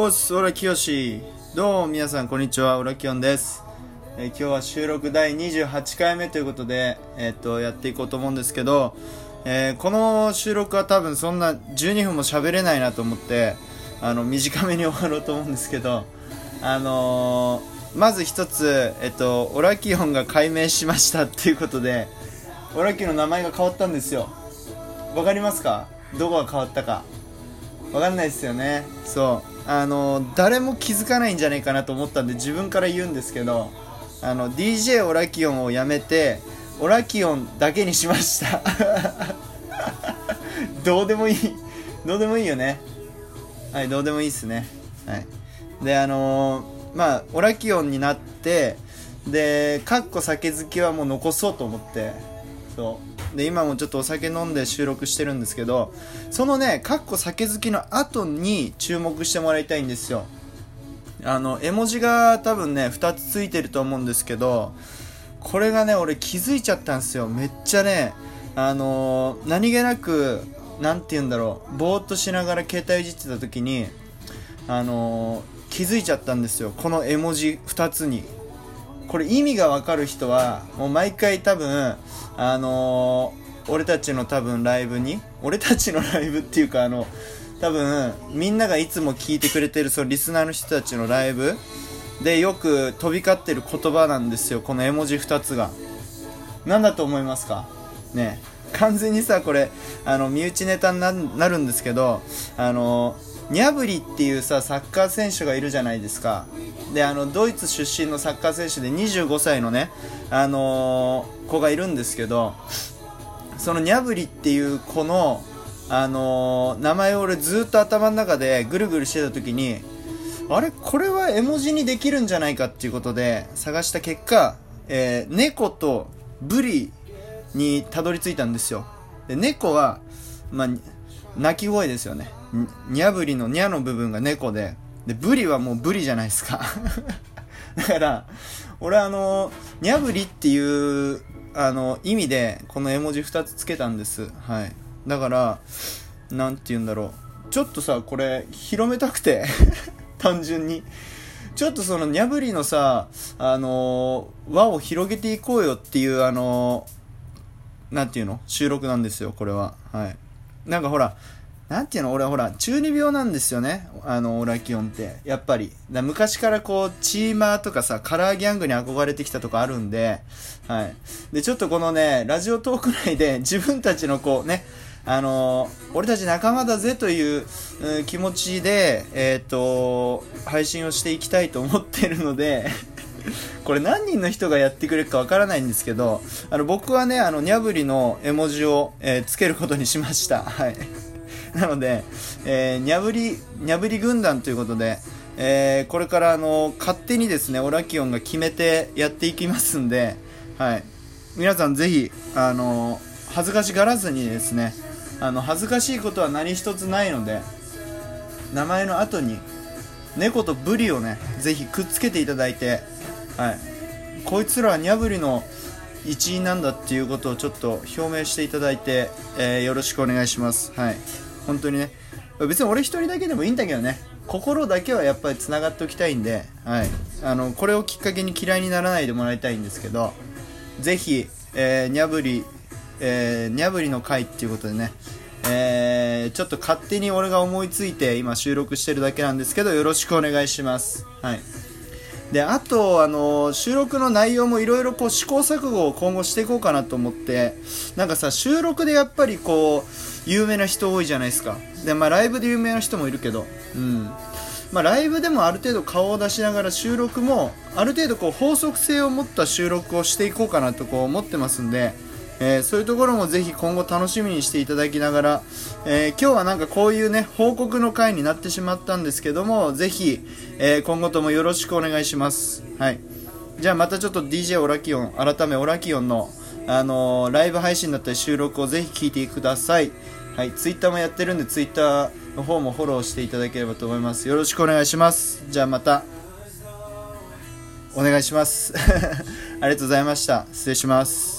おっす、オラキヨシ。どうも皆さん、こんにちは。オラキヨンです。えー今日は収録第28回目ということで、えーっと、やっていこうと思うんですけど、えーこの収録は多分そんな12分も喋れないなと思って、あの、短めに終わろうと思うんですけど、あのまず一つ、えっと、オラキオンが改名しましたっていうことで、オラキオンの名前が変わったんですよ。わかりますか？どこが変わったか。わかんないですよね。そう。あの誰も気づかないんじゃないかなと思ったんで自分から言うんですけどあの DJ オラキオンをやめてオラキオンだけにしました。どうでもいいどうでもいいよね。はいどうでもいいっすね。はい。であのーまあオラキオンになってでかっこ酒好きはもう残そうと思ってそう。で今もちょっとお酒飲んで収録してるんですけどそのねかっこ酒好きの後に注目してもらいたいんですよ。あの絵文字が多分ね2つついてると思うんですけどこれがね俺気づいちゃったんですよ。めっちゃねあのー何気なくなんて言うんだろうぼーっとしながら携帯いじってた時にあのー気づいちゃったんですよ。この絵文字2つに。これ意味がわかる人はもう毎回多分あのー俺たちの多分ライブに俺たちのライブっていうかあの多分みんながいつも聞いてくれてるそのリスナーの人たちのライブでよく飛び交ってる言葉なんですよこの絵文字2つが。何だと思いますか？ね。完全にさこれあの身内ネタにななるんですけどあのニャブリっていうさサッカー選手がいるじゃないですか。であのドイツ出身のサッカー選手で25歳のね、あのー子がいるんですけどそのニャブリっていう子の、あのー名前を俺ずっと頭の中でぐるぐるしてた時にあれこれは絵文字にできるんじゃないかっていうことで探した結果、えー猫とブリにたどり着いたんですよ。で猫は、まあ、鳴き声ですよね。にゃぶりのにゃの部分が猫で。でブリはもうブリじゃないですか。だから俺あのにゃぶりっていうあの意味でこの絵文字2つつけたんです。はい。だからなんて言うんだろう。ちょっとさこれ広めたくて。単純に。ちょっとそのにゃぶりのさあの輪を広げていこうよっていうあのなんていうの？収録なんですよこれは。はい。なんかほらなんていうの？俺はほら中二病なんですよね。あのオラキオンって。やっぱり。だ昔からこうチーマーとかさカラーギャングに憧れてきたとこあるんで。はい。でちょっとこのねラジオトーク内で自分たちのこうねあの俺たち仲間だぜという、う気持ちで、えっ、と、配信をしていきたいと思ってるので、これ何人の人がやってくれるかわからないんですけど、あの、僕はね、あの、にゃぶりの絵文字を、えーつけることにしました。はい。なので、えーにゃぶり、にゃぶり軍団ということで、えーこれからあの、勝手にですね、オラキオンが決めてやっていきますんで、はい。皆さんぜひ、あの、恥ずかしがらずにですね、あの、恥ずかしいことは何一つないので、名前の後に、猫とブリをね、ぜひくっつけていただいて、はい。こいつらはニャブリの一員なんだっていうことをちょっと表明していただいて、えーよろしくお願いします。はい。本当にね。別に俺一人だけでもいいんだけどね。心だけはやっぱり繋がっておきたいんで、はい。あの、これをきっかけに嫌いにならないでもらいたいんですけど、ぜひ、えー、ニャブリ、えー、ニャブリの会っていうことでね、えー、ちょっと勝手に俺が思いついて今収録してるだけなんですけど、よろしくお願いします。はい。で、あと、あの、収録の内容もいろいろこう試行錯誤を今後していこうかなと思って、なんかさ、収録でやっぱりこう、有名な人多いじゃないですか。で、まあライブで有名な人もいるけど、うん。まあライブでもある程度顔を出しながら収録も、ある程度こう法則性を持った収録をしていこうかなとこう思ってますんで、えーそういうところもぜひ今後楽しみにしていただきながら、えー今日はなんかこういうね、報告の回になってしまったんですけども、ぜひ、えー今後ともよろしくお願いします。はい。じゃあまたちょっと DJ オラキオン、改めオラキオンの、あのライブ配信だったり収録をぜひ聞いてください。はい、ツイッターもやってるんで、ツイッターの方もフォローしていただければと思います。よろしくお願いします。じゃあまた、お願いします。ありがとうございました。失礼します。